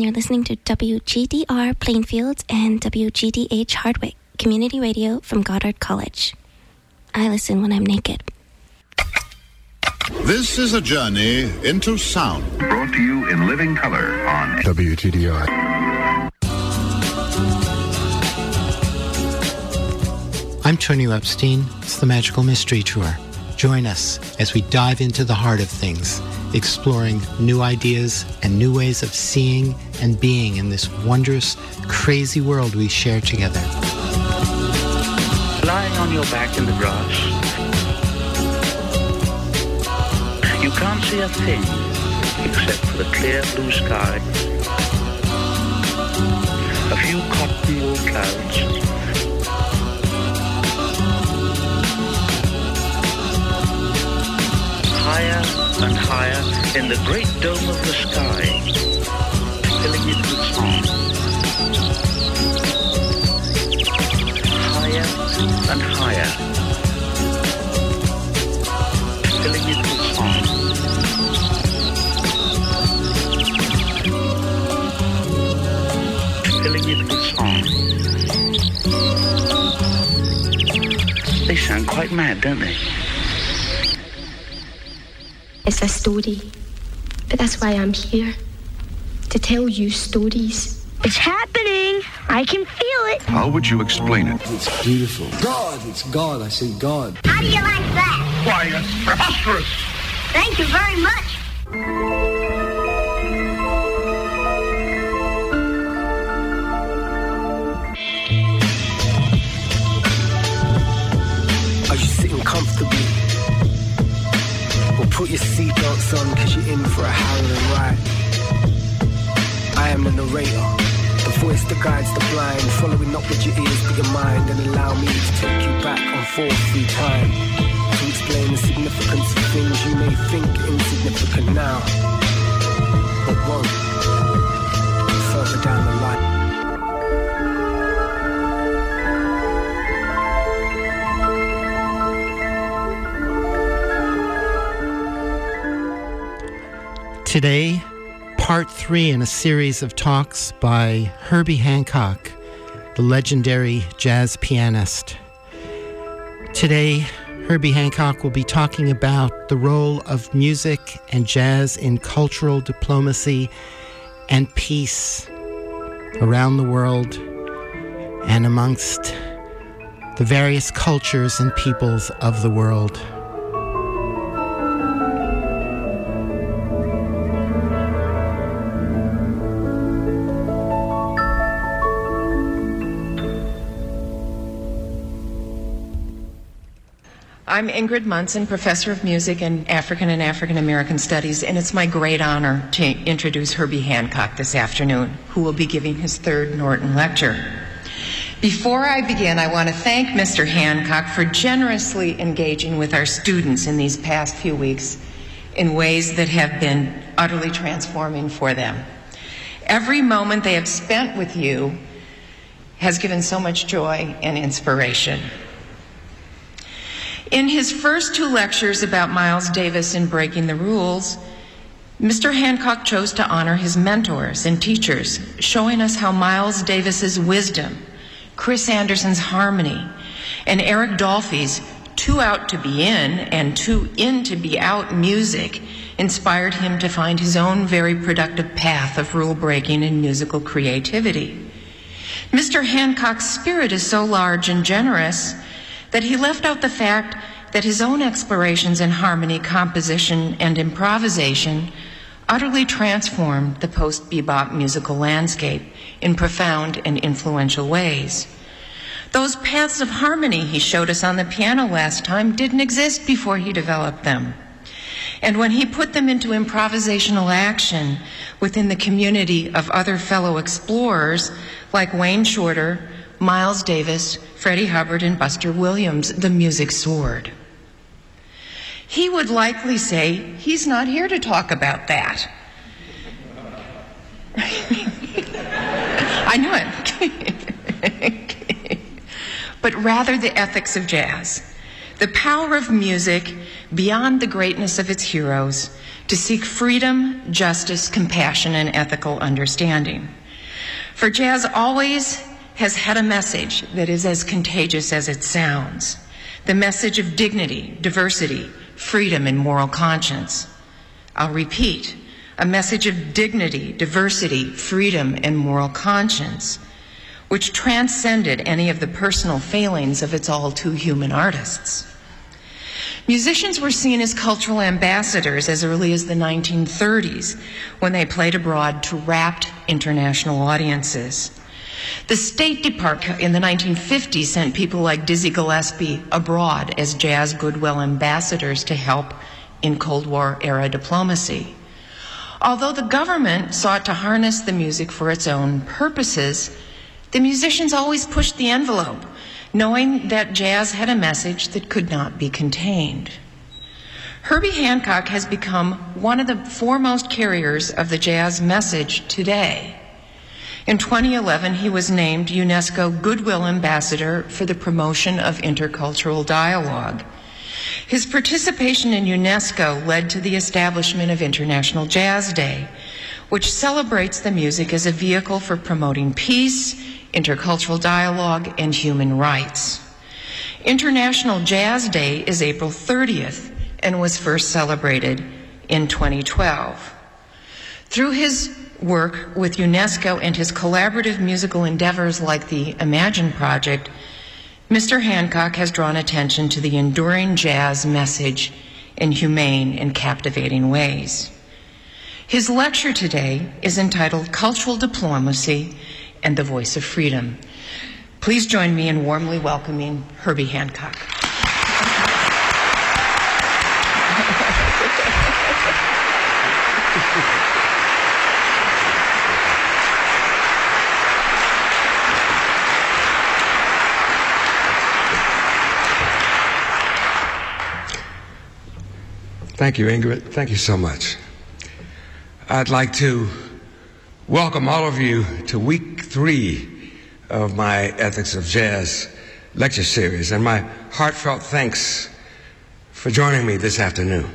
You're listening to WGDR Plainfield and WGDH Hardwick, community radio from Goddard College. I listen when I'm naked. This is a journey into sound. Brought to you in living color on WGDR. I'm Tony Epstein. It's the Magical Mystery Tour. Join us as we dive into the heart of things, exploring new ideas and new ways of seeing and being in this wondrous, crazy world we share together. Lying on your back in the grass, you can't see a thing except for the clear blue sky, a few cotton wool clouds, higher and higher in the great dome of the sky, filling it with song. Higher and higher, filling it with song. Filling it with song. They sound quite mad, don't they? It's a story. But that's why I'm here. To tell you stories. It's happening. I can feel it. How would you explain it? It's beautiful. God, it's God. I say God. How do you like that? Why, it's preposterous. Thank you very much. Put your seatbelts on because you're in for a harrowing ride. I am the narrator, the voice that guides the blind, following not with your ears but your mind, and allow me to take you back on force through time to explain the significance of things you may think insignificant now, but won't further down the line. Today, part three in a series of talks by Herbie Hancock, the legendary jazz pianist. Today, Herbie Hancock will be talking about the role of music and jazz in cultural diplomacy and peace around the world and amongst the various cultures and peoples of the world. I'm Ingrid Monson, professor of music and African and African American studies, and it's my great honor to introduce Herbie Hancock this afternoon, who will be giving his third Norton lecture. Before I begin, I want to thank Mr. Hancock for generously engaging with our students in these past few weeks in ways that have been utterly transforming for them. Every moment they have spent with you has given so much joy and inspiration. In his first two lectures about Miles Davis and breaking the rules, Mr. Hancock chose to honor his mentors and teachers, showing us how Miles Davis's wisdom, Chris Anderson's harmony, and Eric Dolphy's too out to be in and too in to be out music inspired him to find his own very productive path of rule breaking and musical creativity. Mr. Hancock's spirit is so large and generous that he left out the fact that his own explorations in harmony, composition, and improvisation utterly transformed the post bebop musical landscape in profound and influential ways. Those paths of harmony he showed us on the piano last time didn't exist before he developed them. And when he put them into improvisational action within the community of other fellow explorers like Wayne Shorter, Miles Davis, Freddie Hubbard, and Buster Williams, the music soared. He would likely say he's not here to talk about that. I knew it. but rather the ethics of jazz, the power of music beyond the greatness of its heroes to seek freedom, justice, compassion, and ethical understanding. For jazz always has had a message that is as contagious as it sounds the message of dignity, diversity, freedom, and moral conscience. I'll repeat a message of dignity, diversity, freedom, and moral conscience, which transcended any of the personal failings of its all too human artists. Musicians were seen as cultural ambassadors as early as the 1930s when they played abroad to rapt international audiences. The State Department in the 1950s sent people like Dizzy Gillespie abroad as jazz goodwill ambassadors to help in Cold War era diplomacy. Although the government sought to harness the music for its own purposes, the musicians always pushed the envelope, knowing that jazz had a message that could not be contained. Herbie Hancock has become one of the foremost carriers of the jazz message today. In 2011, he was named UNESCO Goodwill Ambassador for the promotion of intercultural dialogue. His participation in UNESCO led to the establishment of International Jazz Day, which celebrates the music as a vehicle for promoting peace, intercultural dialogue, and human rights. International Jazz Day is April 30th and was first celebrated in 2012. Through his work with UNESCO and his collaborative musical endeavors like the Imagine Project, Mr. Hancock has drawn attention to the enduring jazz message in humane and captivating ways. His lecture today is entitled Cultural Diplomacy and the Voice of Freedom. Please join me in warmly welcoming Herbie Hancock. Thank you, Ingrid. Thank you so much. I'd like to welcome all of you to week three of my Ethics of Jazz lecture series and my heartfelt thanks for joining me this afternoon.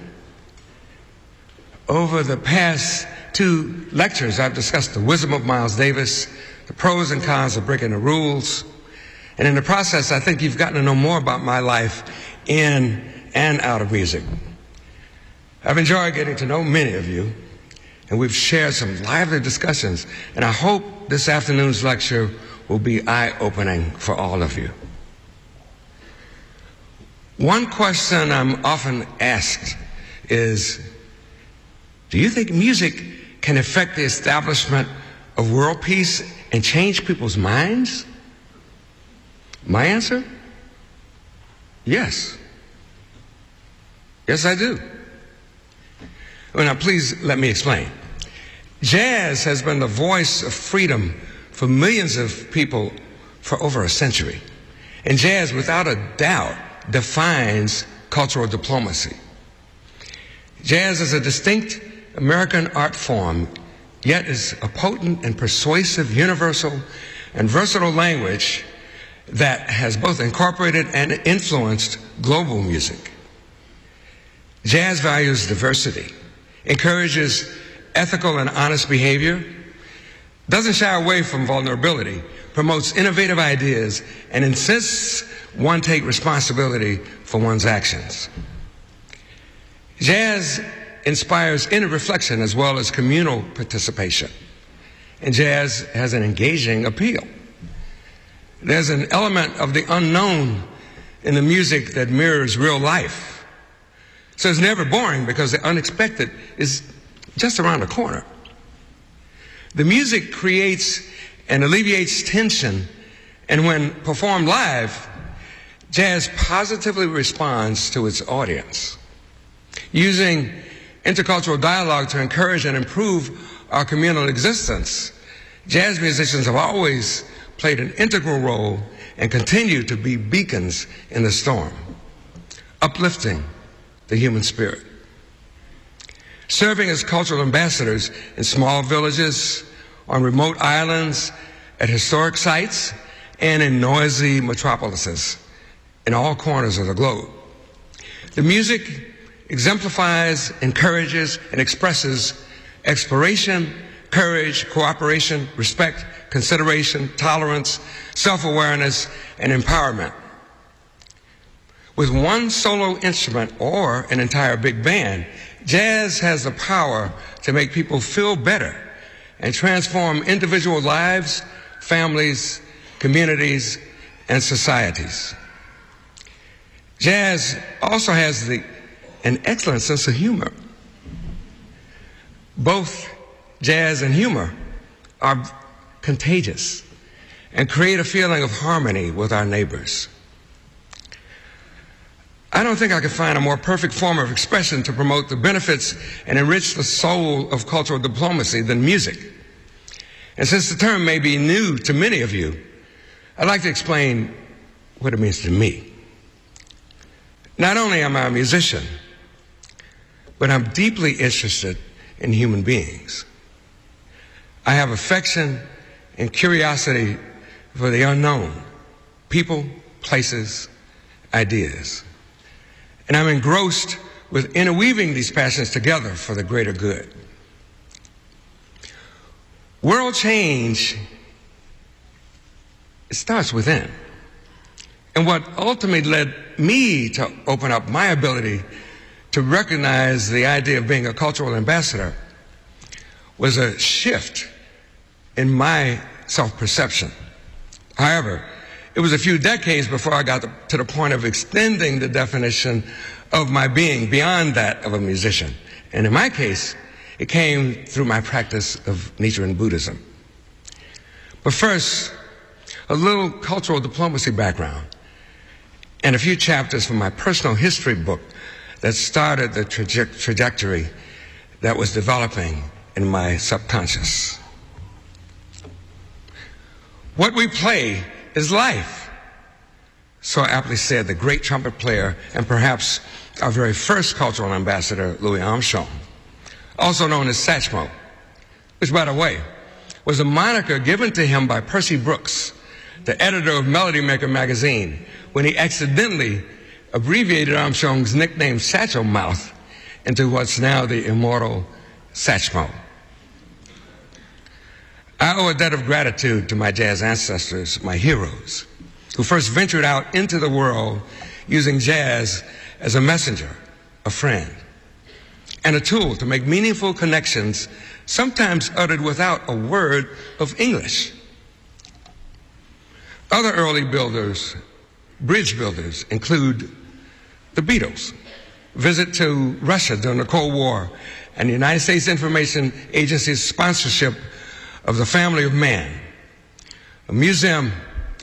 Over the past two lectures, I've discussed the wisdom of Miles Davis, the pros and cons of breaking the rules, and in the process, I think you've gotten to know more about my life in and out of music. I've enjoyed getting to know many of you, and we've shared some lively discussions, and I hope this afternoon's lecture will be eye opening for all of you. One question I'm often asked is Do you think music can affect the establishment of world peace and change people's minds? My answer? Yes. Yes, I do. Now, please let me explain. Jazz has been the voice of freedom for millions of people for over a century. And jazz, without a doubt, defines cultural diplomacy. Jazz is a distinct American art form, yet is a potent and persuasive, universal, and versatile language that has both incorporated and influenced global music. Jazz values diversity encourages ethical and honest behavior, doesn't shy away from vulnerability, promotes innovative ideas, and insists one take responsibility for one's actions. Jazz inspires inner reflection as well as communal participation, and jazz has an engaging appeal. There's an element of the unknown in the music that mirrors real life so it's never boring because the unexpected is just around the corner. The music creates and alleviates tension, and when performed live, jazz positively responds to its audience. Using intercultural dialogue to encourage and improve our communal existence, jazz musicians have always played an integral role and continue to be beacons in the storm, uplifting the human spirit. Serving as cultural ambassadors in small villages, on remote islands, at historic sites, and in noisy metropolises in all corners of the globe. The music exemplifies, encourages, and expresses exploration, courage, cooperation, respect, consideration, tolerance, self awareness, and empowerment. With one solo instrument or an entire big band, jazz has the power to make people feel better and transform individual lives, families, communities, and societies. Jazz also has the, an excellent sense of humor. Both jazz and humor are contagious and create a feeling of harmony with our neighbors. I don't think I could find a more perfect form of expression to promote the benefits and enrich the soul of cultural diplomacy than music. And since the term may be new to many of you, I'd like to explain what it means to me. Not only am I a musician, but I'm deeply interested in human beings. I have affection and curiosity for the unknown, people, places, ideas and I'm engrossed with interweaving these passions together for the greater good. World change it starts within. And what ultimately led me to open up my ability to recognize the idea of being a cultural ambassador was a shift in my self perception. However, it was a few decades before I got to the point of extending the definition of my being beyond that of a musician. And in my case, it came through my practice of Nichiren Buddhism. But first, a little cultural diplomacy background and a few chapters from my personal history book that started the traje- trajectory that was developing in my subconscious. What we play is life. So aptly said the great trumpet player and perhaps our very first cultural ambassador, Louis Armstrong, also known as Satchmo, which, by the way, was a moniker given to him by Percy Brooks, the editor of Melody Maker magazine, when he accidentally abbreviated Armstrong's nickname Satchel Mouth into what's now the immortal Satchmo. I owe a debt of gratitude to my jazz ancestors, my heroes, who first ventured out into the world using jazz as a messenger, a friend, and a tool to make meaningful connections, sometimes uttered without a word of English. Other early builders, bridge builders, include the Beatles, visit to Russia during the Cold War, and the United States Information Agency's sponsorship of the Family of Man, a museum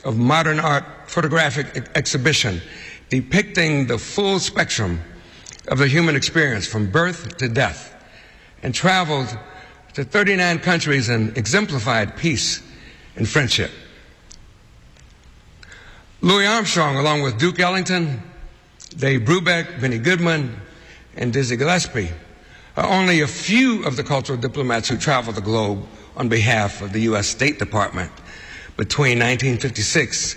of modern art photographic exhibition depicting the full spectrum of the human experience from birth to death and traveled to 39 countries and exemplified peace and friendship. Louis Armstrong, along with Duke Ellington, Dave Brubeck, Benny Goodman, and Dizzy Gillespie, are only a few of the cultural diplomats who traveled the globe on behalf of the U.S. State Department between 1956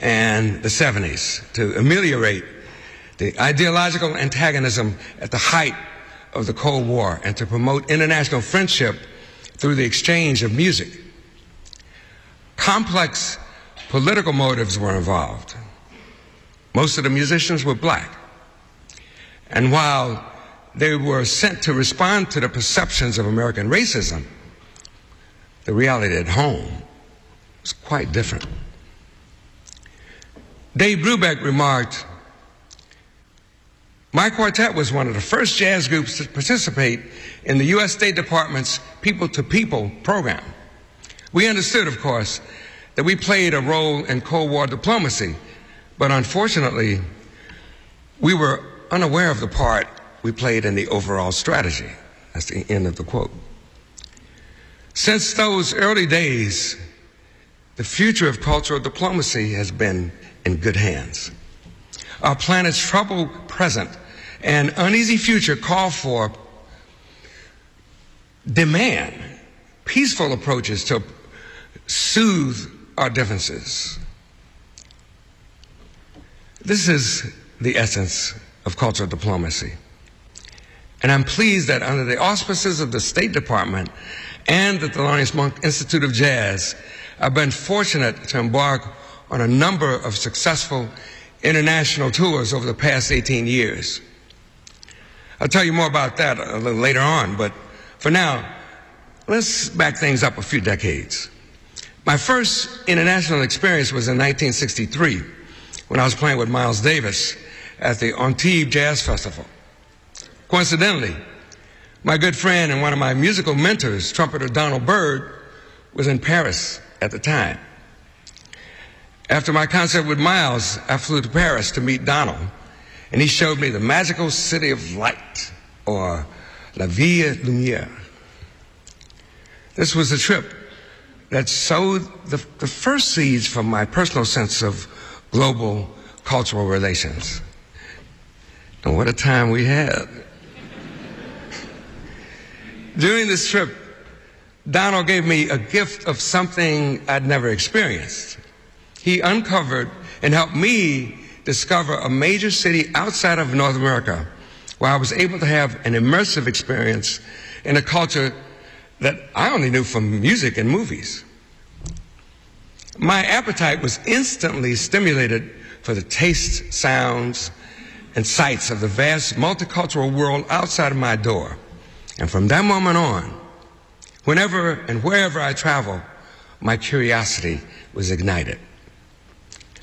and the 70s to ameliorate the ideological antagonism at the height of the Cold War and to promote international friendship through the exchange of music. Complex political motives were involved. Most of the musicians were black. And while they were sent to respond to the perceptions of American racism, the reality at home was quite different. Dave Brubeck remarked, My quartet was one of the first jazz groups to participate in the U.S. State Department's People to People program. We understood, of course, that we played a role in Cold War diplomacy, but unfortunately, we were unaware of the part we played in the overall strategy. That's the end of the quote. Since those early days, the future of cultural diplomacy has been in good hands. Our planet's troubled present and uneasy future call for demand peaceful approaches to soothe our differences. This is the essence of cultural diplomacy. And I'm pleased that under the auspices of the State Department and the Thelonious Monk Institute of Jazz, I've been fortunate to embark on a number of successful international tours over the past 18 years. I'll tell you more about that a little later on, but for now, let's back things up a few decades. My first international experience was in 1963 when I was playing with Miles Davis at the Antibes Jazz Festival. Coincidentally, my good friend and one of my musical mentors, trumpeter Donald Byrd, was in Paris at the time. After my concert with Miles, I flew to Paris to meet Donald, and he showed me the magical city of light, or La Ville Lumière. This was a trip that sowed the, the first seeds for my personal sense of global cultural relations. And what a time we had. During this trip, Donald gave me a gift of something I'd never experienced. He uncovered and helped me discover a major city outside of North America where I was able to have an immersive experience in a culture that I only knew from music and movies. My appetite was instantly stimulated for the tastes, sounds, and sights of the vast multicultural world outside of my door. And from that moment on, whenever and wherever I travel, my curiosity was ignited.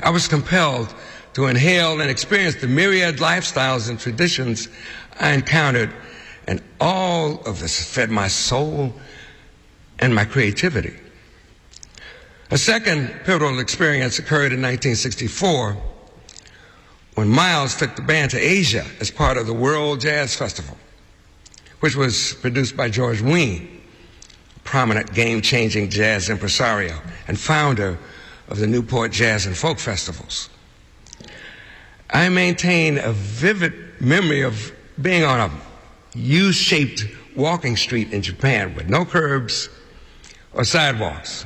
I was compelled to inhale and experience the myriad lifestyles and traditions I encountered, and all of this fed my soul and my creativity. A second pivotal experience occurred in 1964 when Miles took the band to Asia as part of the World Jazz Festival, which was produced by George Wein, a prominent game changing jazz impresario and founder of the Newport Jazz and Folk Festivals. I maintain a vivid memory of being on a U shaped walking street in Japan with no curbs or sidewalks.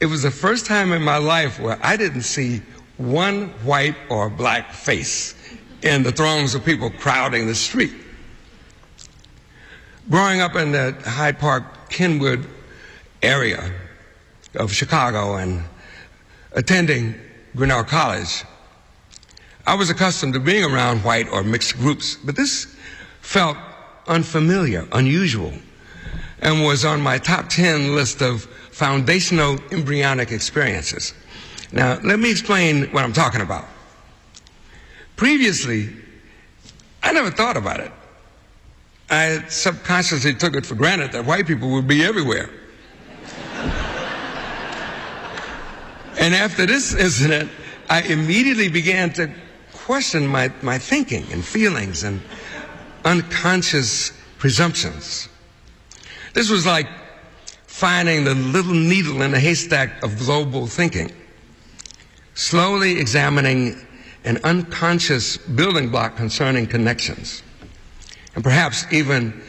It was the first time in my life where I didn't see one white or black face in the throngs of people crowding the street. Growing up in the Hyde Park, Kenwood area of Chicago and attending Grinnell College, I was accustomed to being around white or mixed groups, but this felt unfamiliar, unusual, and was on my top 10 list of foundational embryonic experiences. Now, let me explain what I'm talking about. Previously, I never thought about it. I subconsciously took it for granted that white people would be everywhere. and after this incident, I immediately began to question my, my thinking and feelings and unconscious presumptions. This was like finding the little needle in the haystack of global thinking, slowly examining an unconscious building block concerning connections, and perhaps even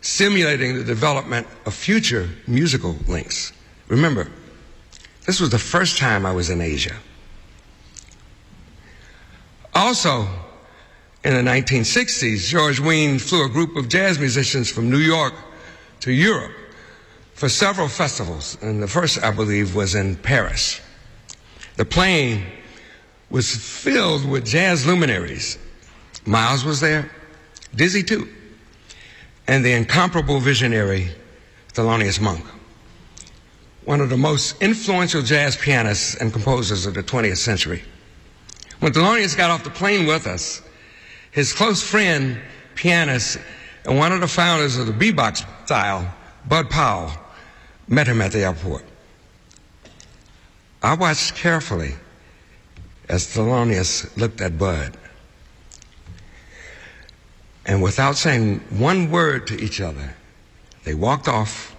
simulating the development of future musical links. Remember, this was the first time I was in Asia. Also, in the 1960s, George Wein flew a group of jazz musicians from New York to Europe for several festivals, and the first, I believe, was in Paris. The plane was filled with jazz luminaries. Miles was there, Dizzy too, and the incomparable visionary Thelonious Monk, one of the most influential jazz pianists and composers of the 20th century. When Thelonious got off the plane with us, his close friend, pianist, and one of the founders of the bebop style, Bud Powell, met him at the airport. I watched carefully as Thelonious looked at Bud. And without saying one word to each other, they walked off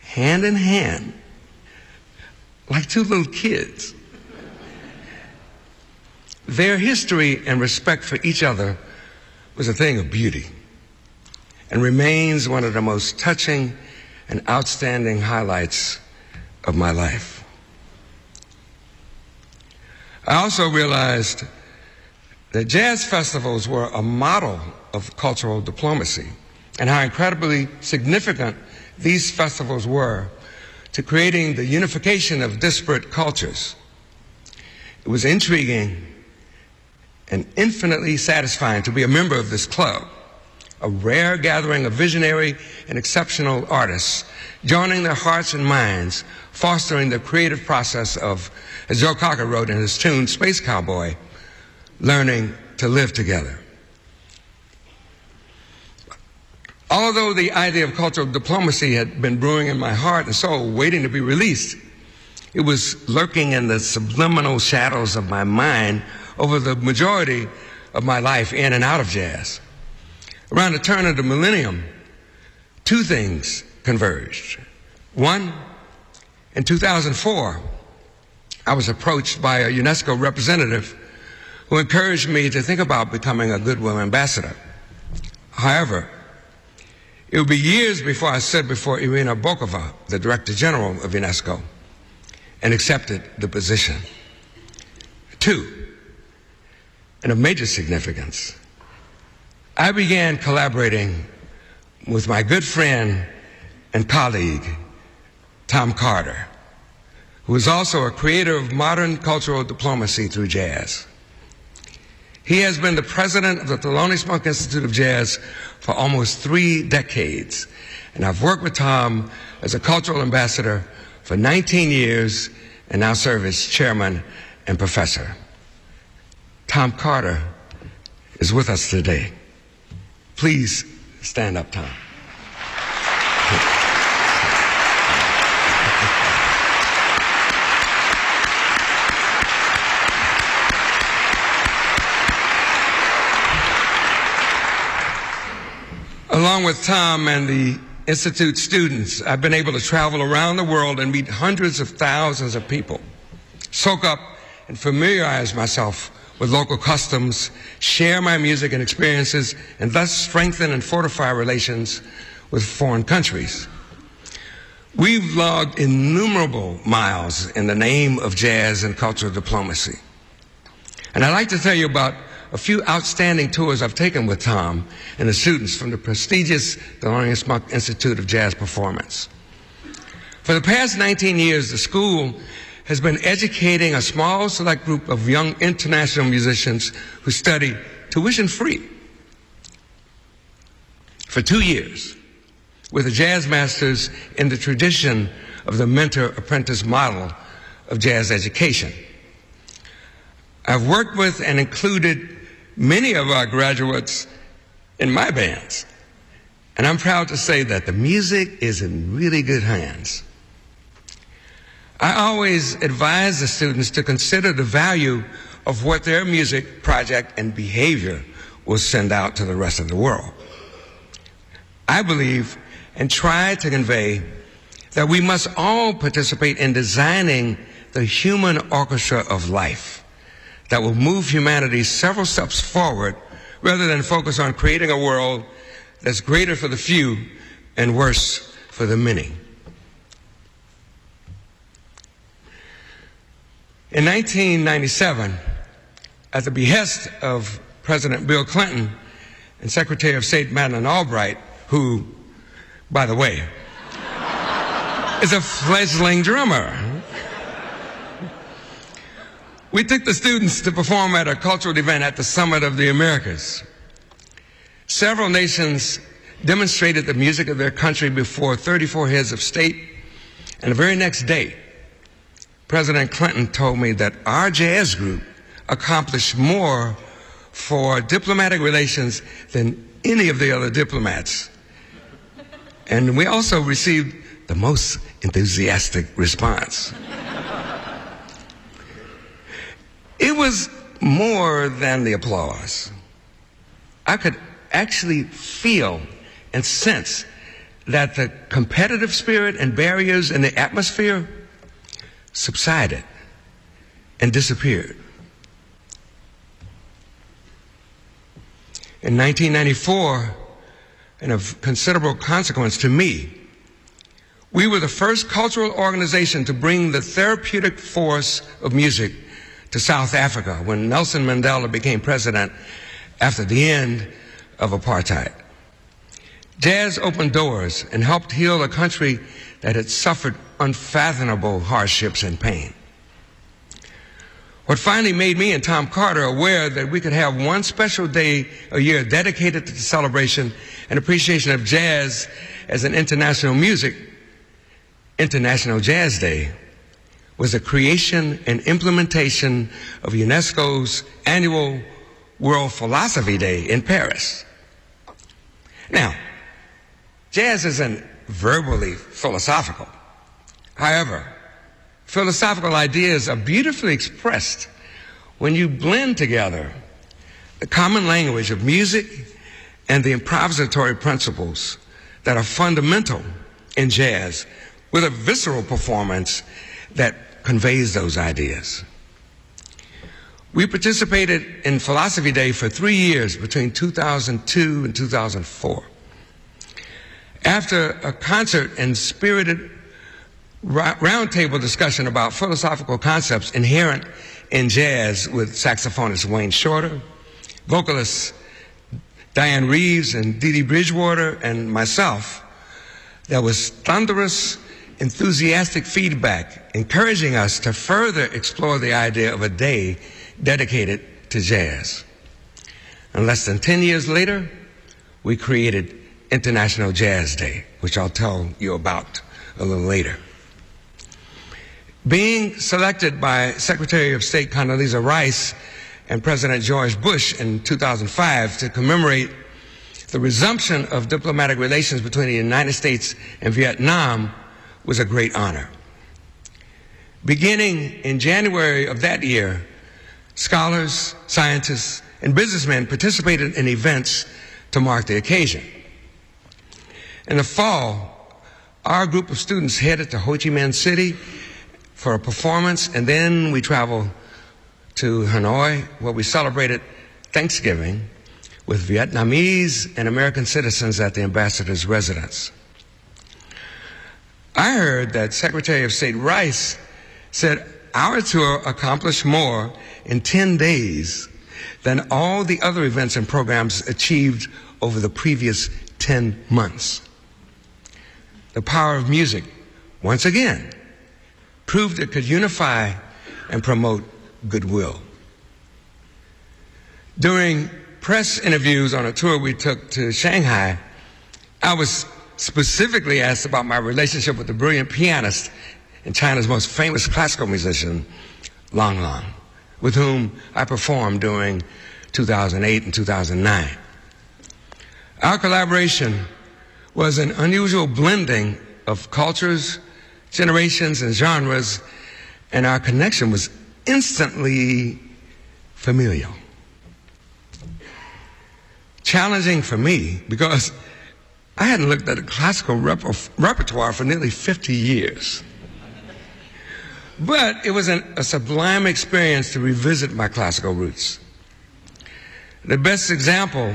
hand in hand like two little kids. Their history and respect for each other was a thing of beauty and remains one of the most touching and outstanding highlights of my life. I also realized that jazz festivals were a model of cultural diplomacy and how incredibly significant these festivals were to creating the unification of disparate cultures. It was intriguing and infinitely satisfying to be a member of this club, a rare gathering of visionary and exceptional artists joining their hearts and minds, fostering the creative process of, as Joe Cocker wrote in his tune, Space Cowboy, learning to live together. Although the idea of cultural diplomacy had been brewing in my heart and soul, waiting to be released, it was lurking in the subliminal shadows of my mind over the majority of my life in and out of jazz. Around the turn of the millennium, two things converged. One, in 2004, I was approached by a UNESCO representative who encouraged me to think about becoming a Goodwill ambassador. However, it would be years before I stood before Irina Bokova, the Director General of UNESCO, and accepted the position. Two, and of major significance, I began collaborating with my good friend and colleague, Tom Carter, who is also a creator of modern cultural diplomacy through jazz. He has been the president of the Thelonious Monk Institute of Jazz for almost three decades. And I've worked with Tom as a cultural ambassador for 19 years and now serve as chairman and professor. Tom Carter is with us today. Please stand up, Tom. Along with Tom and the Institute students, I've been able to travel around the world and meet hundreds of thousands of people, soak up and familiarize myself with local customs, share my music and experiences, and thus strengthen and fortify relations with foreign countries. We've logged innumerable miles in the name of jazz and cultural diplomacy. And I'd like to tell you about a few outstanding tours I've taken with Tom and the students from the prestigious Thelonious Monk Institute of Jazz Performance. For the past 19 years, the school has been educating a small select group of young international musicians who study tuition free for two years with the jazz master's in the tradition of the mentor apprentice model of jazz education. I've worked with and included many of our graduates in my bands. And I'm proud to say that the music is in really good hands. I always advise the students to consider the value of what their music project and behavior will send out to the rest of the world. I believe and try to convey that we must all participate in designing the human orchestra of life that will move humanity several steps forward rather than focus on creating a world that's greater for the few and worse for the many. In 1997, at the behest of President Bill Clinton and Secretary of State Madeleine Albright, who, by the way, is a fledgling drummer, we took the students to perform at a cultural event at the Summit of the Americas. Several nations demonstrated the music of their country before 34 heads of state, and the very next day, President Clinton told me that our jazz group accomplished more for diplomatic relations than any of the other diplomats. And we also received the most enthusiastic response. It was more than the applause. I could actually feel and sense that the competitive spirit and barriers in the atmosphere subsided and disappeared. In 1994, and of considerable consequence to me, we were the first cultural organization to bring the therapeutic force of music to South Africa when Nelson Mandela became president after the end of apartheid. Jazz opened doors and helped heal a country that had suffered unfathomable hardships and pain. What finally made me and Tom Carter aware that we could have one special day a year dedicated to the celebration and appreciation of jazz as an international music, International Jazz Day, was the creation and implementation of UNESCO's annual World Philosophy Day in Paris. Now, jazz isn't verbally philosophical. However, philosophical ideas are beautifully expressed when you blend together the common language of music and the improvisatory principles that are fundamental in jazz with a visceral performance that conveys those ideas. We participated in Philosophy Day for three years between 2002 and 2004. After a concert and spirited roundtable discussion about philosophical concepts inherent in jazz with saxophonist Wayne Shorter, vocalists Dianne Reeves and Dee Dee Bridgewater, and myself, there was thunderous, enthusiastic feedback encouraging us to further explore the idea of a day dedicated to jazz. And less than 10 years later, we created International Jazz Day, which I'll tell you about a little later. Being selected by Secretary of State Condoleezza Rice and President George Bush in 2005 to commemorate the resumption of diplomatic relations between the United States and Vietnam was a great honor. Beginning in January of that year, scholars, scientists, and businessmen participated in events to mark the occasion. In the fall, our group of students headed to Ho Chi Minh City for a performance, and then we traveled to Hanoi, where we celebrated Thanksgiving with Vietnamese and American citizens at the ambassador's residence. I heard that Secretary of State Rice said our tour accomplished more in 10 days than all the other events and programs achieved over the previous 10 months. The power of music, once again, proved it could unify and promote goodwill. During press interviews on a tour we took to Shanghai, I was specifically asked about my relationship with the brilliant pianist and China's most famous classical musician, Lang Lang, with whom I performed during 2008 and 2009. Our collaboration was an unusual blending of cultures, generations, and genres, and our connection was instantly familial. Challenging for me because I hadn't looked at a classical rep- repertoire for nearly 50 years. But it was an, a sublime experience to revisit my classical roots. The best example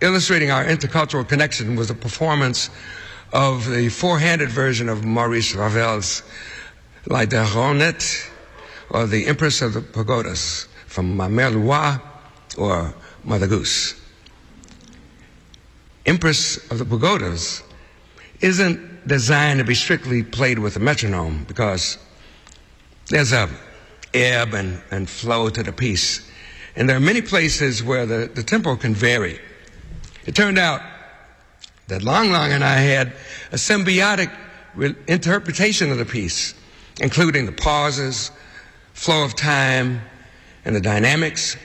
illustrating our intercultural connection was a performance of the four-handed version of Maurice Ravel's Laideronnette, or the Empress of the Pagodas, from Ma Mère l'Oye or Mother Goose. Empress of the Pagodas isn't designed to be strictly played with a metronome because there's a ebb and, and flow to the piece. And there are many places where the, the tempo can vary. It turned out that Lang Lang and I had a symbiotic re- interpretation of the piece, including the pauses, flow of time, and the dynamics,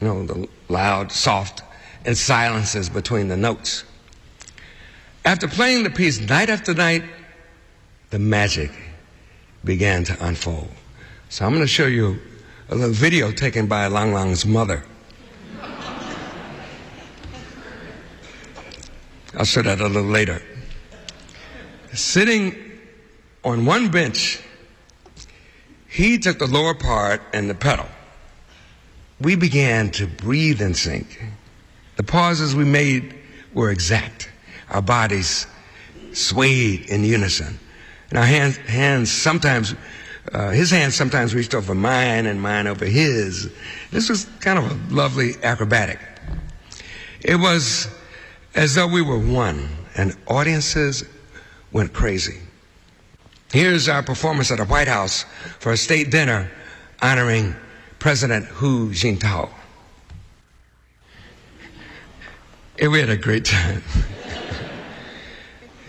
you know, the loud, soft, and silences between the notes. After playing the piece night after night, the magic began to unfold. So I'm going to show you a little video taken by Lang Lang's mother. I'll show that a little later. Sitting on one bench, he took the lower part and the pedal. We began to breathe in sync. The pauses we made were exact. Our bodies swayed in unison. And our hands, hands sometimes uh, his hands sometimes reached over mine and mine over his. This was kind of a lovely acrobatic. It was as though we were one, and audiences went crazy. Here's our performance at the White House for a state dinner honoring President Hu Jintao. And we had a great time.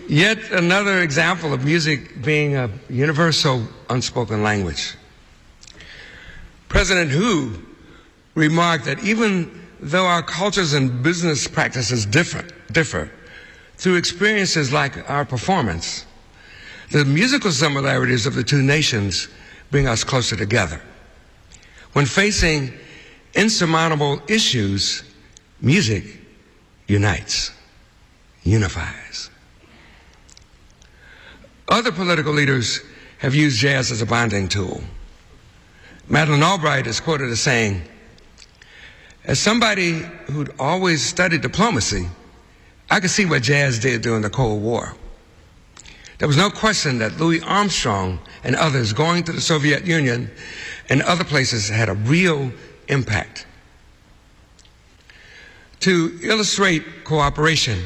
Yet another example of music being a universal unspoken language. President Hu remarked that even though our cultures and business practices differ, differ through experiences like our performance, the musical similarities of the two nations bring us closer together. When facing insurmountable issues, music unites, unifies. Other political leaders have used jazz as a bonding tool. Madeleine Albright is quoted as saying, As somebody who'd always studied diplomacy, I could see what jazz did during the Cold War. There was no question that Louis Armstrong and others going to the Soviet Union and other places had a real impact. To illustrate cooperation,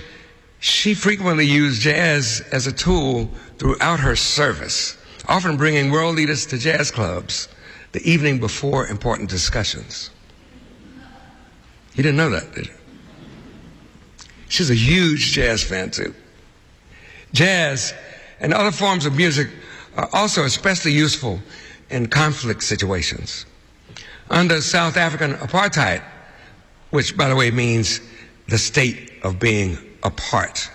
she frequently used jazz as a tool throughout her service, often bringing world leaders to jazz clubs the evening before important discussions. You didn't know that, did you? She's a huge jazz fan, too. Jazz and other forms of music are also especially useful in conflict situations. Under South African apartheid, which, by the way, means the state of being apart,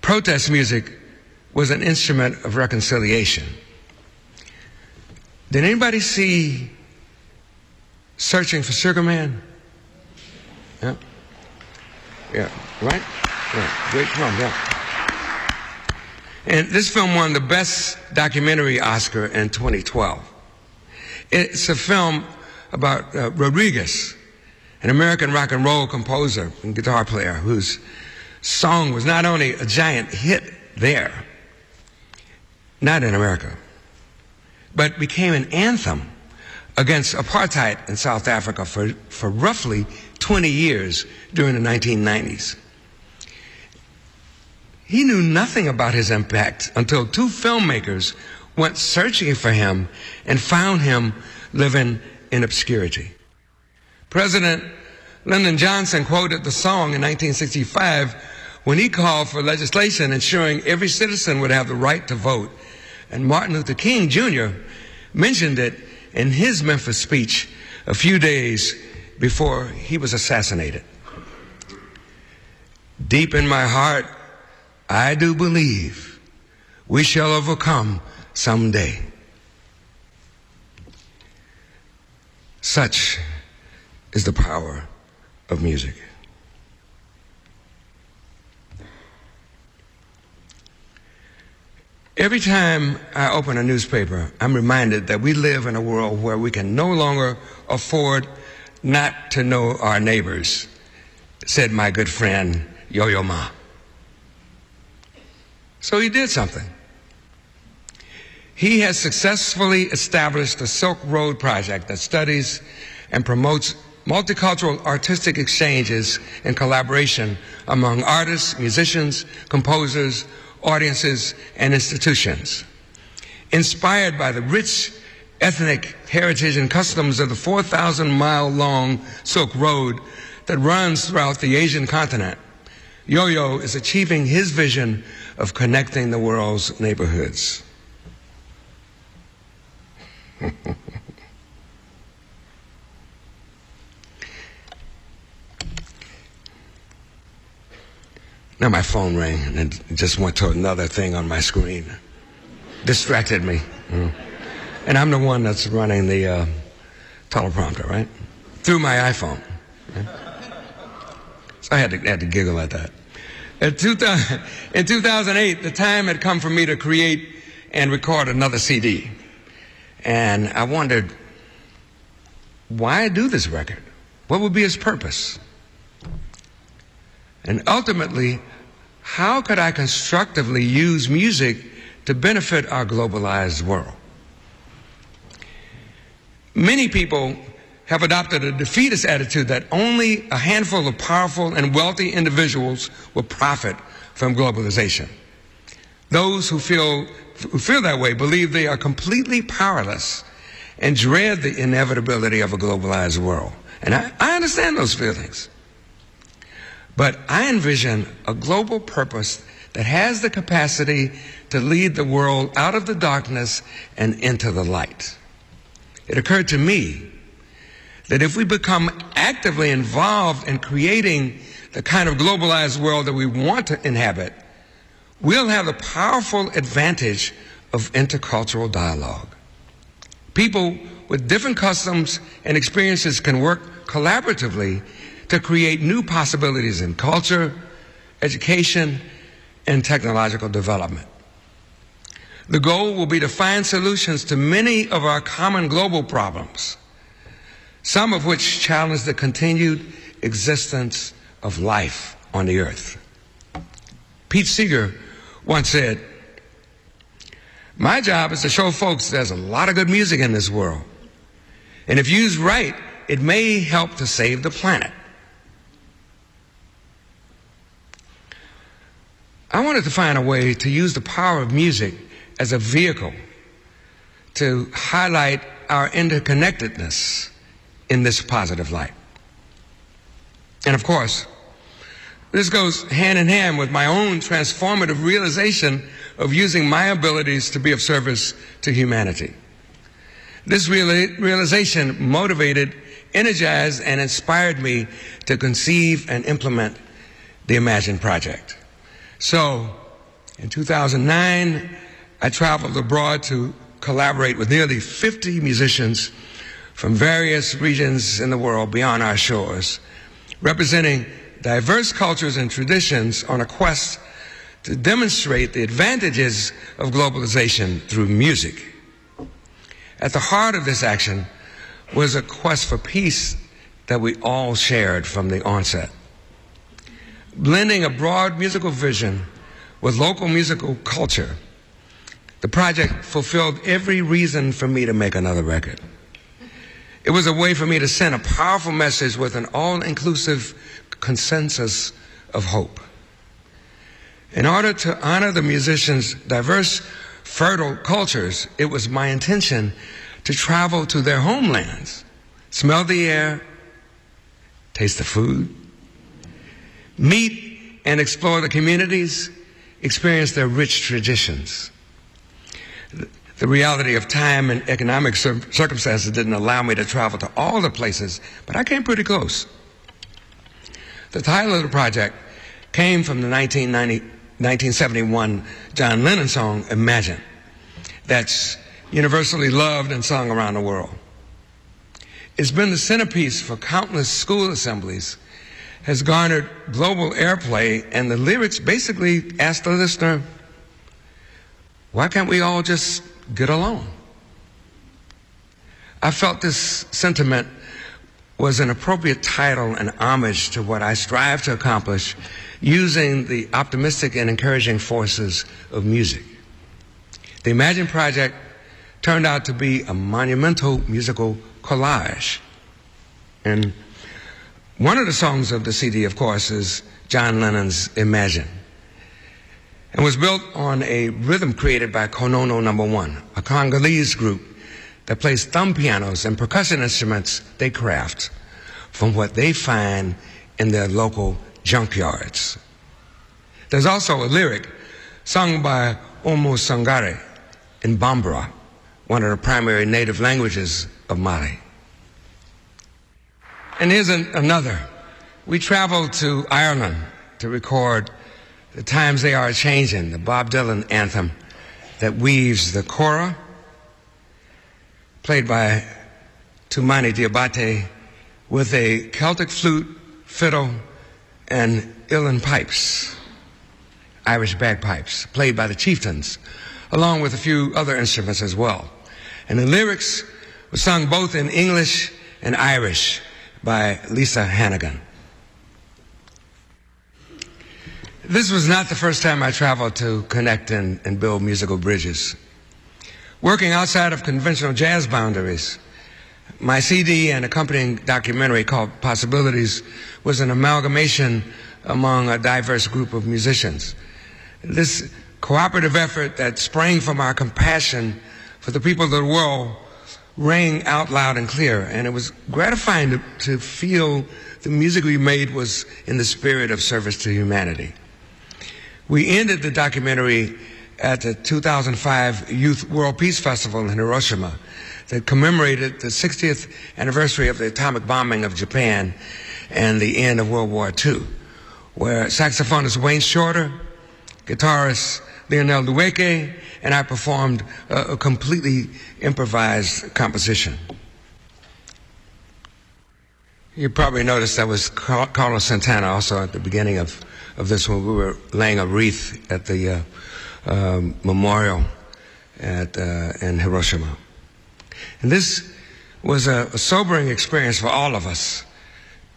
protest music was an instrument of reconciliation. Did anybody see Searching for Sugar Man? Yeah. Yeah, right? Yeah, great film, yeah. And this film won the Best Documentary Oscar in 2012. It's a film about uh, Rodriguez, an American rock and roll composer and guitar player whose song was not only a giant hit there, not in America, but became an anthem against apartheid in South Africa for, for roughly 20 years during the 1990s. He knew nothing about his impact until two filmmakers went searching for him and found him living in obscurity. President Lyndon Johnson quoted the song in 1965 when he called for legislation ensuring every citizen would have the right to vote. And Martin Luther King Jr. mentioned it in his Memphis speech a few days before he was assassinated. Deep in my heart, I do believe we shall overcome someday. Such is the power of music. Every time I open a newspaper, I'm reminded that we live in a world where we can no longer afford not to know our neighbors, said my good friend Yo Yo Ma. So he did something. He has successfully established the Silk Road Project that studies and promotes multicultural artistic exchanges and collaboration among artists, musicians, composers, audiences, and institutions. Inspired by the rich ethnic heritage and customs of the 4,000 mile long Silk Road that runs throughout the Asian continent, Yo Yo is achieving his vision of connecting the world's neighborhoods. now my phone rang and it just went to another thing on my screen. Distracted me. Mm. And I'm the one that's running the uh, teleprompter, right? Through my iPhone. Right? So I had to, had to giggle at that. In 2008, the time had come for me to create and record another CD. And I wondered, why do this record? What would be its purpose? And ultimately, how could I constructively use music to benefit our globalized world? Many people have adopted a defeatist attitude that only a handful of powerful and wealthy individuals will profit from globalization. Those who feel, who feel that way believe they are completely powerless and dread the inevitability of a globalized world. And I, I understand those feelings. But I envision a global purpose that has the capacity to lead the world out of the darkness and into the light. It occurred to me that if we become actively involved in creating the kind of globalized world that we want to inhabit, we'll have the powerful advantage of intercultural dialogue. People with different customs and experiences can work collaboratively to create new possibilities in culture, education, and technological development. The goal will be to find solutions to many of our common global problems, some of which challenge the continued existence of life on the earth. Pete Seeger once said, My job is to show folks there's a lot of good music in this world. And if used right, it may help to save the planet. I wanted to find a way to use the power of music as a vehicle to highlight our interconnectedness in this positive light. And of course, this goes hand in hand with my own transformative realization of using my abilities to be of service to humanity. This reali- realization motivated, energized, and inspired me to conceive and implement the Imagine Project. So, in 2009, I traveled abroad to collaborate with nearly 50 musicians from various regions in the world beyond our shores, representing diverse cultures and traditions on a quest to demonstrate the advantages of globalization through music. At the heart of this action was a quest for peace that we all shared from the onset blending a broad musical vision with local musical culture, the project fulfilled every reason for me to make another record. It was a way for me to send a powerful message with an all inclusive consensus of hope. In order to honor the musicians' diverse, fertile cultures, it was my intention to travel to their homelands, smell the air, taste the food, meet and explore the communities, experience their rich traditions. The reality of time and economic circumstances didn't allow me to travel to all the places, but I came pretty close. The title of the project came from the 1971 John Lennon song, Imagine, that's universally loved and sung around the world. It's been the centerpiece for countless school assemblies has garnered global airplay, and the lyrics basically ask the listener, why can't we all just get along? I felt this sentiment was an appropriate title and homage to what I strive to accomplish using the optimistic and encouraging forces of music. The Imagine Project turned out to be a monumental musical collage. And one of the songs of the CD, of course, is John Lennon's Imagine, and was built on a rhythm created by Konono Number One, a Congolese group that plays thumb pianos and percussion instruments they craft from what they find in their local junkyards. There's also a lyric sung by Oumou Sangaré in Bambara, one of the primary native languages of Mali. And here's an, another. We traveled to Ireland to record The Times They Are Changing, the Bob Dylan anthem that weaves the kora, played by Toumani Diabaté, with a Celtic flute, fiddle, and uilleann pipes, Irish bagpipes, played by the chieftains, along with a few other instruments as well. And the lyrics were sung both in English and Irish by Lisa Hannigan. This was not the first time I traveled to connect and, and build musical bridges. Working outside of conventional jazz boundaries, My CD and accompanying documentary called Possibilities was an amalgamation among a diverse group of musicians. This cooperative effort that sprang from our compassion for the people of the world rang out loud and clear, and it was gratifying to, to feel the music we made was in the spirit of service to humanity. We ended the documentary at the 2005 Youth World Peace Festival in Hiroshima that commemorated the 60th anniversary of the atomic bombing of Japan and the end of World War II, where saxophonist Wayne Shorter, guitarist Lionel Loueke, and I performed a, a completely improvised composition. You probably noticed that was Carlos Santana also at the beginning of, of this when we were laying a wreath at the uh, uh, memorial at, uh, in Hiroshima. And this was a, a sobering experience for all of us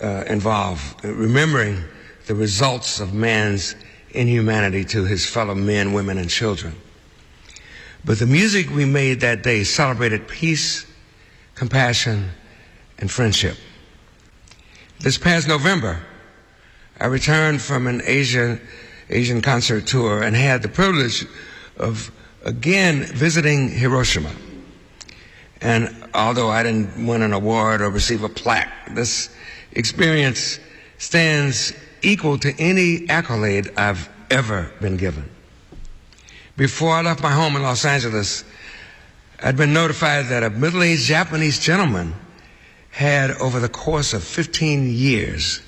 uh, involved, remembering the results of man's inhumanity to his fellow men, women, and children. But the music we made that day celebrated peace, compassion, and friendship. This past November, I returned from an Asia, Asian concert tour and had the privilege of again visiting Hiroshima. And although I didn't win an award or receive a plaque, this experience stands equal to any accolade I've ever been given. Before I left my home in Los Angeles, I'd been notified that a middle aged Japanese gentleman had, over the course of 15 years,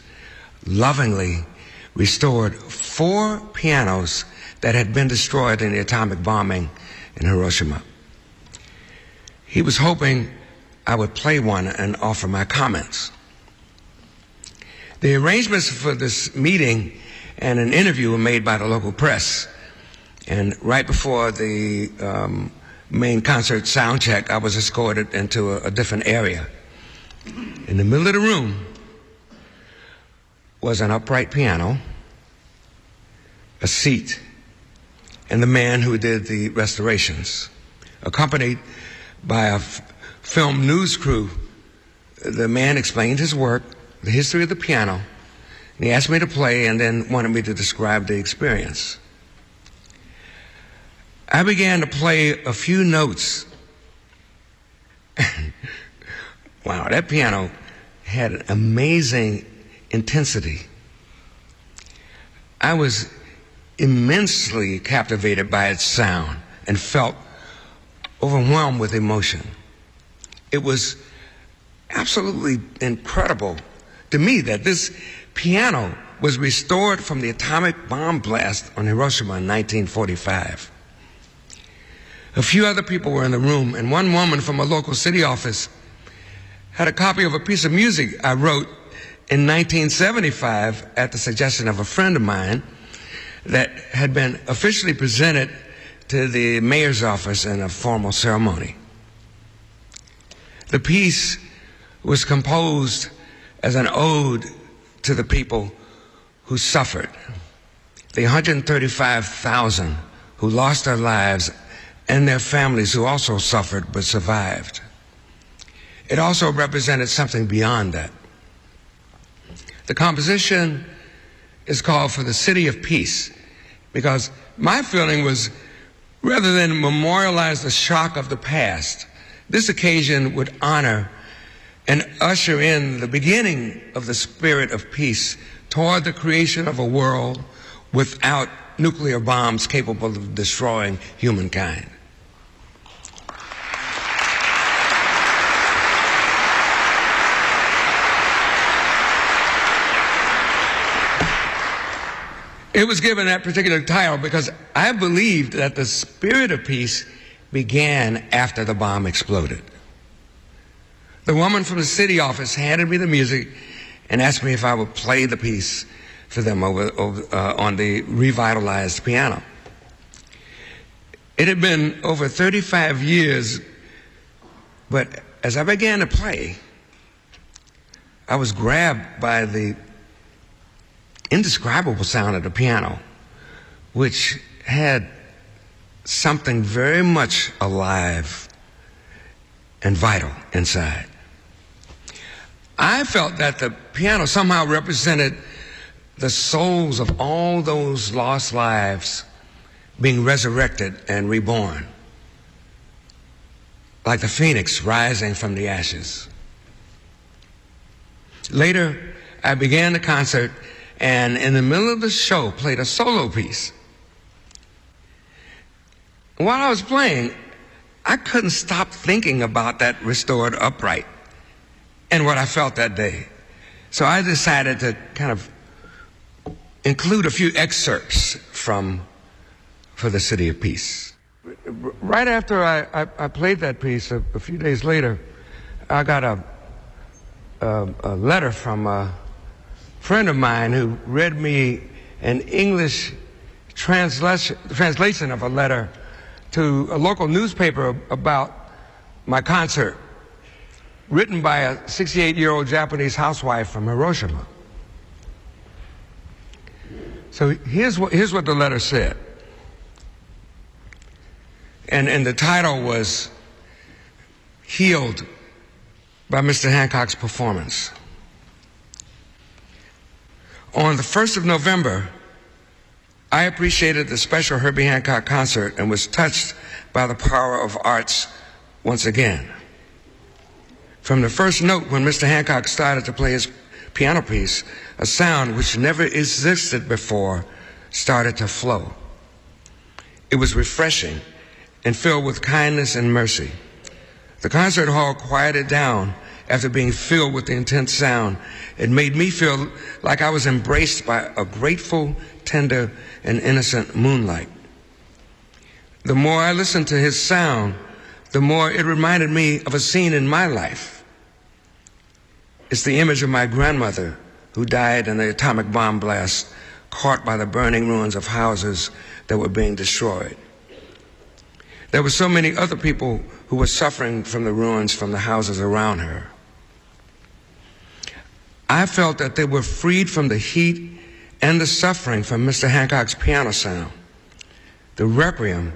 lovingly restored four pianos that had been destroyed in the atomic bombing in Hiroshima. He was hoping I would play one and offer my comments. The arrangements for this meeting and an interview were made by the local press. And right before the um, main concert sound check, I was escorted into a, a different area. In the middle of the room was an upright piano, a seat, and the man who did the restorations, accompanied by a film news crew. The man explained his work the history of the piano, and he asked me to play and then wanted me to describe the experience. I began to play a few notes. wow, that piano had an amazing intensity. I was immensely captivated by its sound and felt overwhelmed with emotion. It was absolutely incredible to me that this piano was restored from the atomic bomb blast on Hiroshima in 1945. A few other people were in the room, and one woman from a local city office had a copy of a piece of music I wrote in 1975 at the suggestion of a friend of mine that had been officially presented to the mayor's office in a formal ceremony. The piece was composed as an ode to the people who suffered, the 135,000 who lost their lives and their families who also suffered but survived. It also represented something beyond that. The composition is called For the City of Peace because my feeling was rather than memorialize the shock of the past, this occasion would honor and usher in the beginning of the spirit of peace toward the creation of a world without nuclear bombs capable of destroying humankind. It was given that particular title because I believed that the spirit of peace began after the bomb exploded. The woman from the city office handed me the music and asked me if I would play the piece for them over, over uh, on the revitalized piano. It had been over 35 years, but as I began to play, I was grabbed by the indescribable sound of the piano, which had something very much alive and vital inside. I felt that the piano somehow represented the souls of all those lost lives being resurrected and reborn, like the phoenix rising from the ashes. Later, I began the concert and in the middle of the show played a solo piece. While I was playing, I couldn't stop thinking about that restored upright and what I felt that day. So I decided to kind of include a few excerpts from For the City of Peace. Right after I, I, I played that piece, a, a, few days later, I got a, a, a letter from a friend of mine who read me an English translation, translation of a letter to a local newspaper about my concert, written by a 68 year old Japanese housewife from Hiroshima. So here's what, here's what the letter said. And, and the title was Healed by Mr. Hancock's Performance. On the 1st of November, I appreciated the special Herbie Hancock concert and was touched by the power of arts once again. From the first note when Mr. Hancock started to play his piano piece, a sound which never existed before started to flow. It was refreshing and filled with kindness and mercy. The concert hall quieted down after being filled with the intense sound. It made me feel like I was embraced by a grateful, tender, and innocent moonlight. The more I listened to his sound, the more it reminded me of a scene in my life. It's the image of my grandmother who died in the atomic bomb blast, caught by the burning ruins of houses that were being destroyed. There were so many other people who were suffering from the ruins from the houses around her. I felt that they were freed from the heat and the suffering from Mr. Hancock's piano sound. The requiem,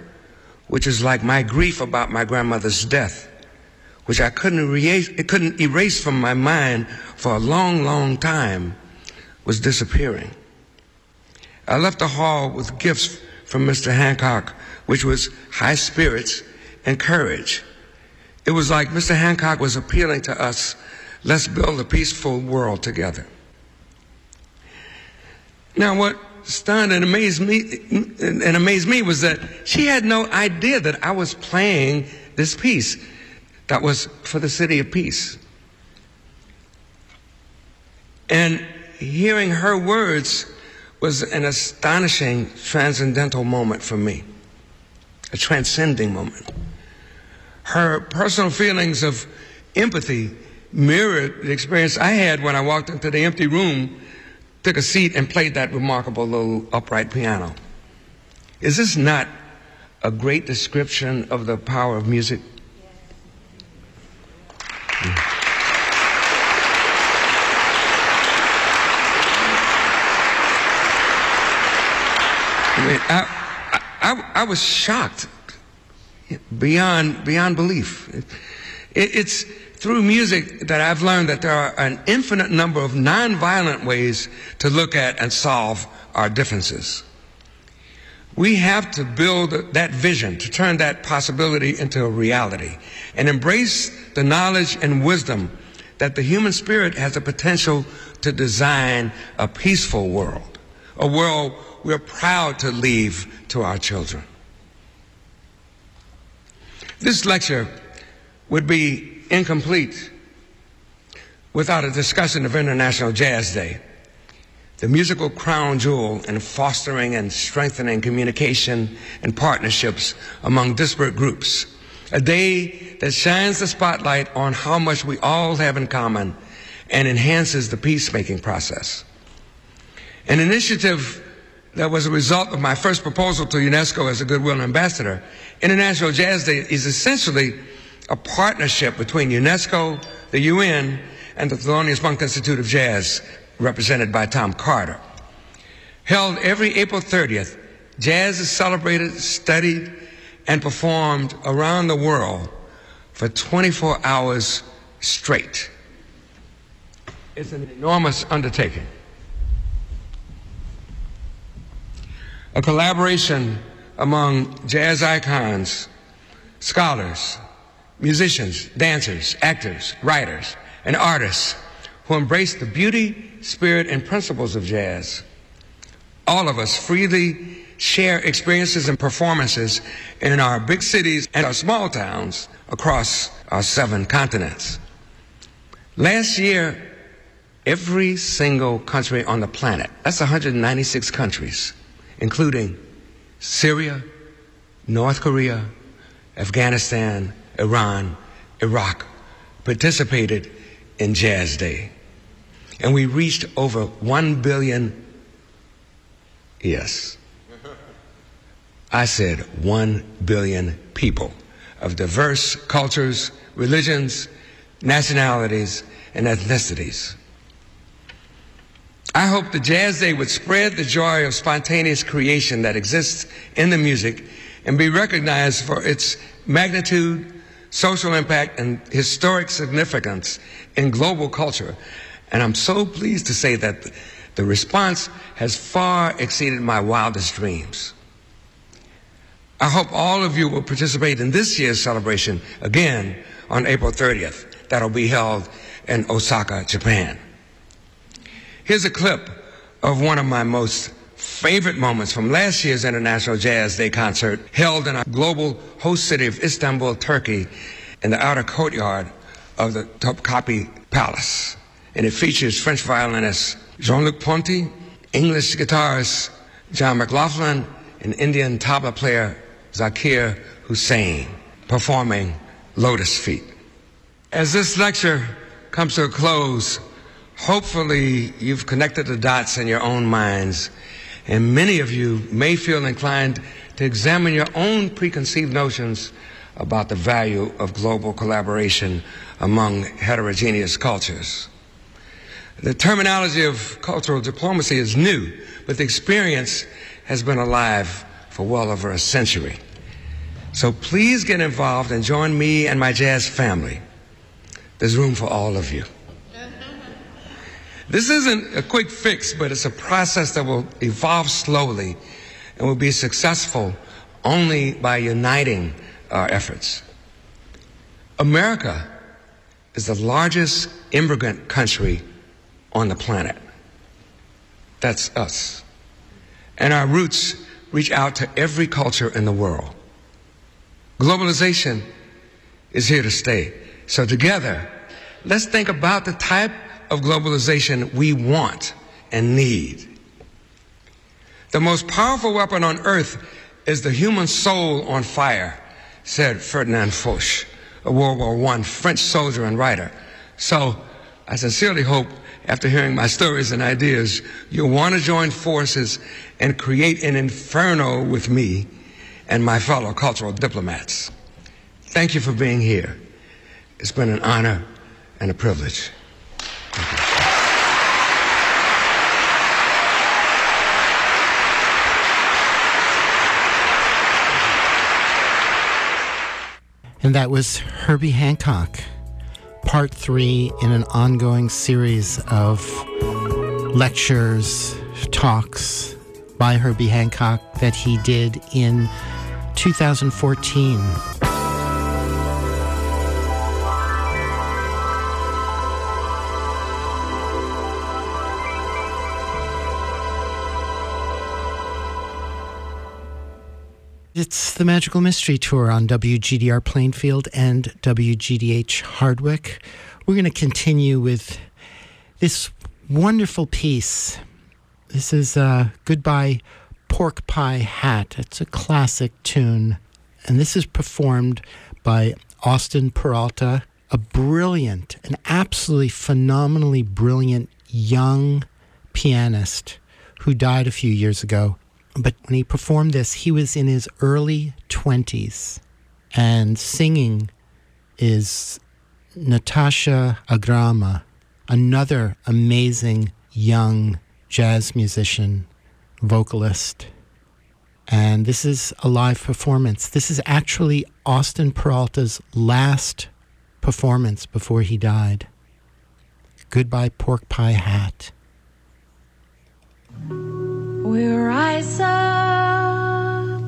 which is like my grief about my grandmother's death, which I couldn't erase, it couldn't erase from my mind for a long, long time, was disappearing. I left the hall with gifts from Mr. Hancock, which was high spirits and courage. It was like Mr. Hancock was appealing to us Let's build a peaceful world together. Now, what stunned and amazed me and amazed me was that she had no idea that I was playing this piece that was for the city of peace. And hearing her words was an astonishing transcendental moment for me, a transcending moment. Her personal feelings of empathy mirrored the experience I had when I walked into the empty room, took a seat, and played that remarkable little upright piano. Is this not a great description of the power of music? Hmm. I mean, I, I, I was shocked beyond beyond belief. It, it's through music that I've learned that there are an infinite number of nonviolent ways to look at and solve our differences. We have to build that vision, to turn that possibility into a reality, and embrace the knowledge and wisdom that the human spirit has the potential to design a peaceful world, a world we're proud to leave to our children. This lecture would be incomplete without a discussion of International Jazz Day, the musical crown jewel in fostering and strengthening communication and partnerships among disparate groups. A day that shines the spotlight on how much we all have in common and enhances the peacemaking process. An initiative that was a result of my first proposal to UNESCO as a Goodwill Ambassador, International Jazz Day is essentially a partnership between UNESCO, the UN, and the Thelonious Monk Institute of Jazz, represented by Tom Carter. Held every April 30th, jazz is celebrated, studied, and performed around the world for 24 hours straight. It's an enormous undertaking. A collaboration among jazz icons, scholars, musicians, dancers, actors, writers, and artists who embrace the beauty, spirit, and principles of jazz. All of us freely share experiences and performances in our big cities and our small towns across our seven continents. Last year, every single country on the planet, that's 196 countries, including Syria, North Korea, Afghanistan, Iran, Iraq, participated in Jazz Day. And we reached over 1 billion, yes, I said 1 billion people of diverse cultures, religions, nationalities, and ethnicities. I hope the Jazz Day would spread the joy of spontaneous creation that exists in the music and be recognized for its magnitude, social impact, and historic significance in global culture. And I'm so pleased to say that the response has far exceeded my wildest dreams. I hope all of you will participate in this year's celebration again on April 30th. That'll be held in Osaka, Japan. Here's a clip of one of my most favorite moments from last year's International Jazz Day concert held in our global host city of Istanbul, Turkey, in the outer courtyard of the Topkapi Palace. And it features French violinist Jean-Luc Ponty, English guitarist John McLaughlin, and Indian tabla player Zakir Hussain performing Lotus Feet. As this lecture comes to a close, Hopefully, you've connected the dots in your own minds, and many of you may feel inclined to examine your own preconceived notions about the value of global collaboration among heterogeneous cultures. The terminology of cultural diplomacy is new, but the experience has been alive for well over a century. So please get involved and join me and my jazz family. There's room for all of you. This isn't a quick fix, but it's a process that will evolve slowly and will be successful only by uniting our efforts. America is the largest immigrant country on the planet. That's us. And our roots reach out to every culture in the world. Globalization is here to stay. So together, let's think about the type of globalization we want and need. The most powerful weapon on earth is the human soul on fire, said Ferdinand Foch, a World War I French soldier and writer. So I sincerely hope after hearing my stories and ideas, you'll want to join forces and create an inferno with me and my fellow cultural diplomats. Thank you for being here. It's been an honor and a privilege. And that was Herbie Hancock, part three in an ongoing series of lectures, talks by Herbie Hancock that he did in 2014. It's the Magical Mystery Tour on WGDR Plainfield and WGDH Hardwick. We're going to continue with this wonderful piece. This is uh, Goodbye Pork Pie Hat. It's a classic tune. And this is performed by Austin Peralta, a brilliant, an absolutely phenomenally brilliant young pianist who died a few years ago but when he performed this, he was in his early 20s, and singing is Natasha Agrama, another amazing young jazz musician, vocalist. And this is a live performance. This is actually Austin Peralta's last performance before he died. Goodbye, pork pie hat. We rise up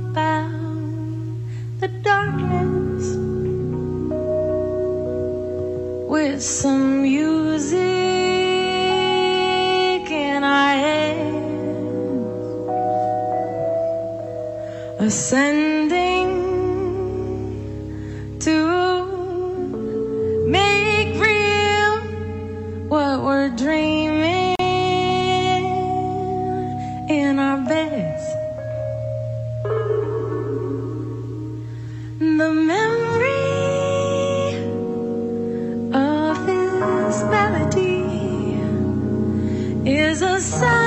the darkness with some music in our heads, ascending to make real what we're dreaming. sun.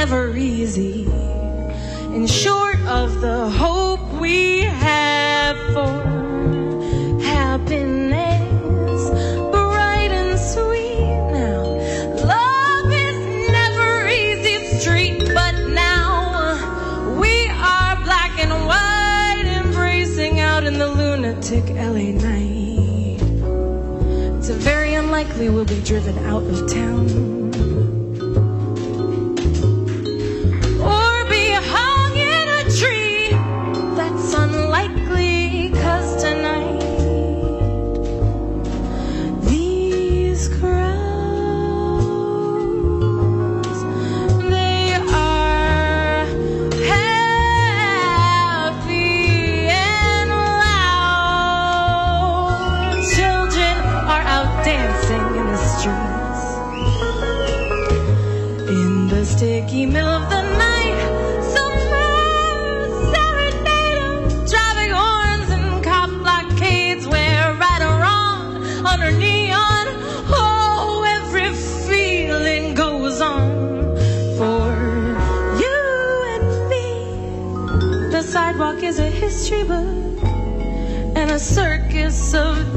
never easy. And short of the hope we have for happiness. Bright and sweet now love is never easy. Street but now uh, we are black and white embracing out in the lunatic LA night. It's very unlikely we'll be driven out of town. circus of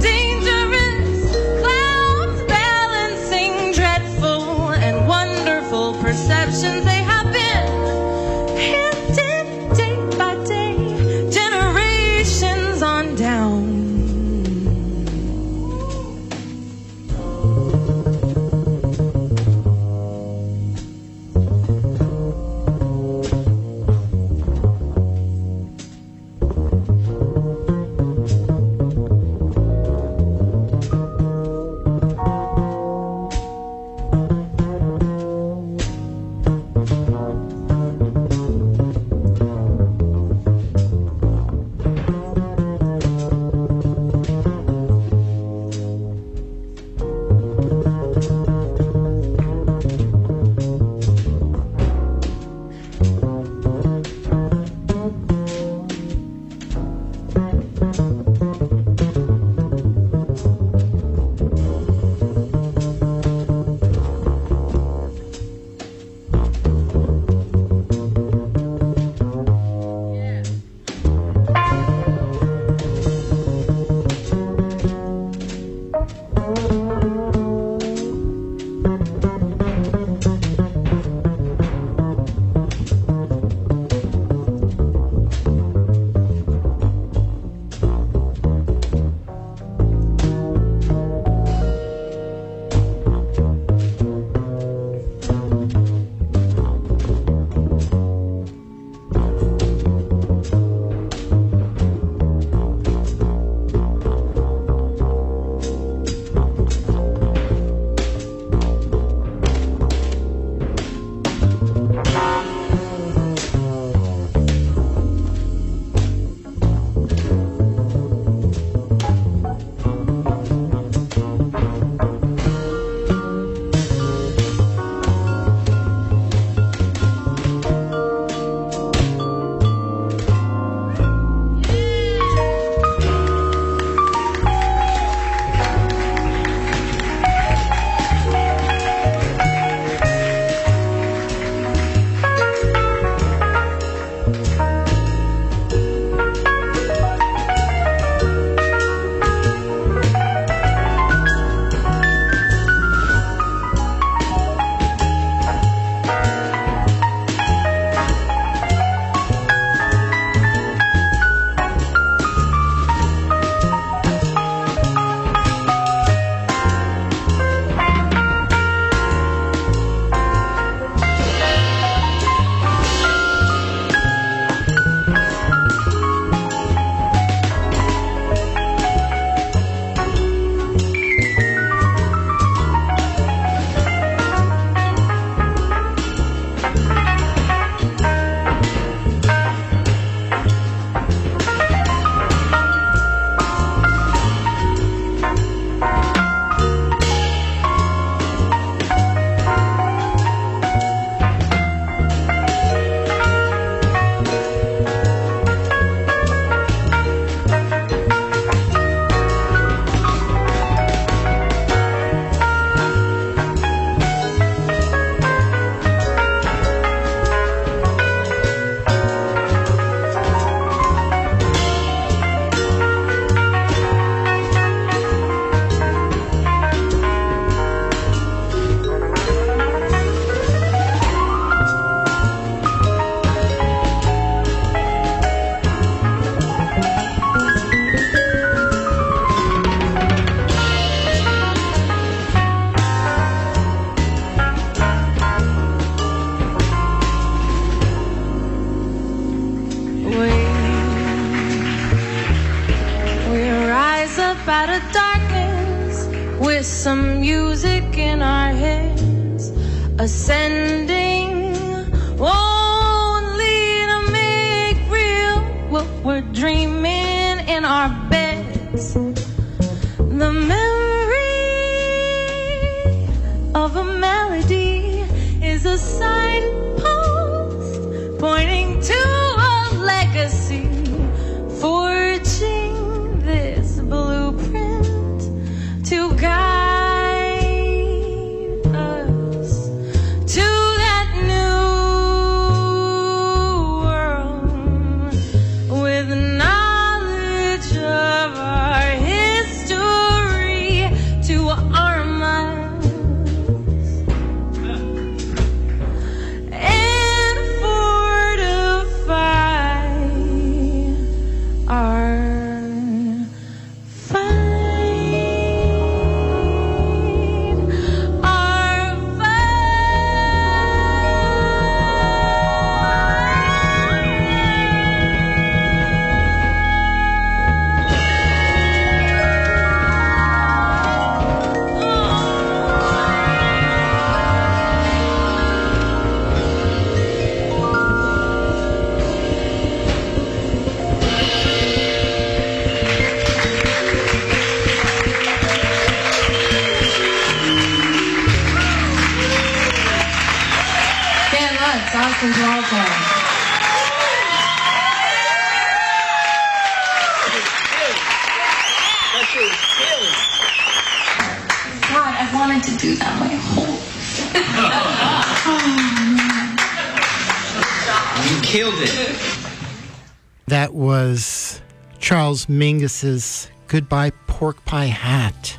Charles Mingus's Goodbye Pork Pie Hat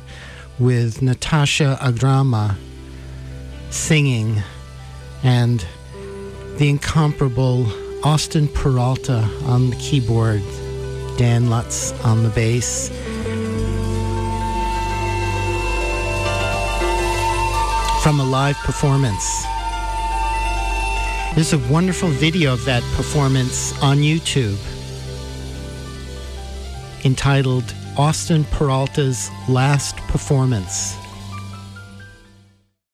with Natasha Agrama singing and the incomparable Austin Peralta on the keyboard, Dan Lutz on the bass. From a live performance. There's a wonderful video of that performance on YouTube entitled Austin Peralta's Last Performance.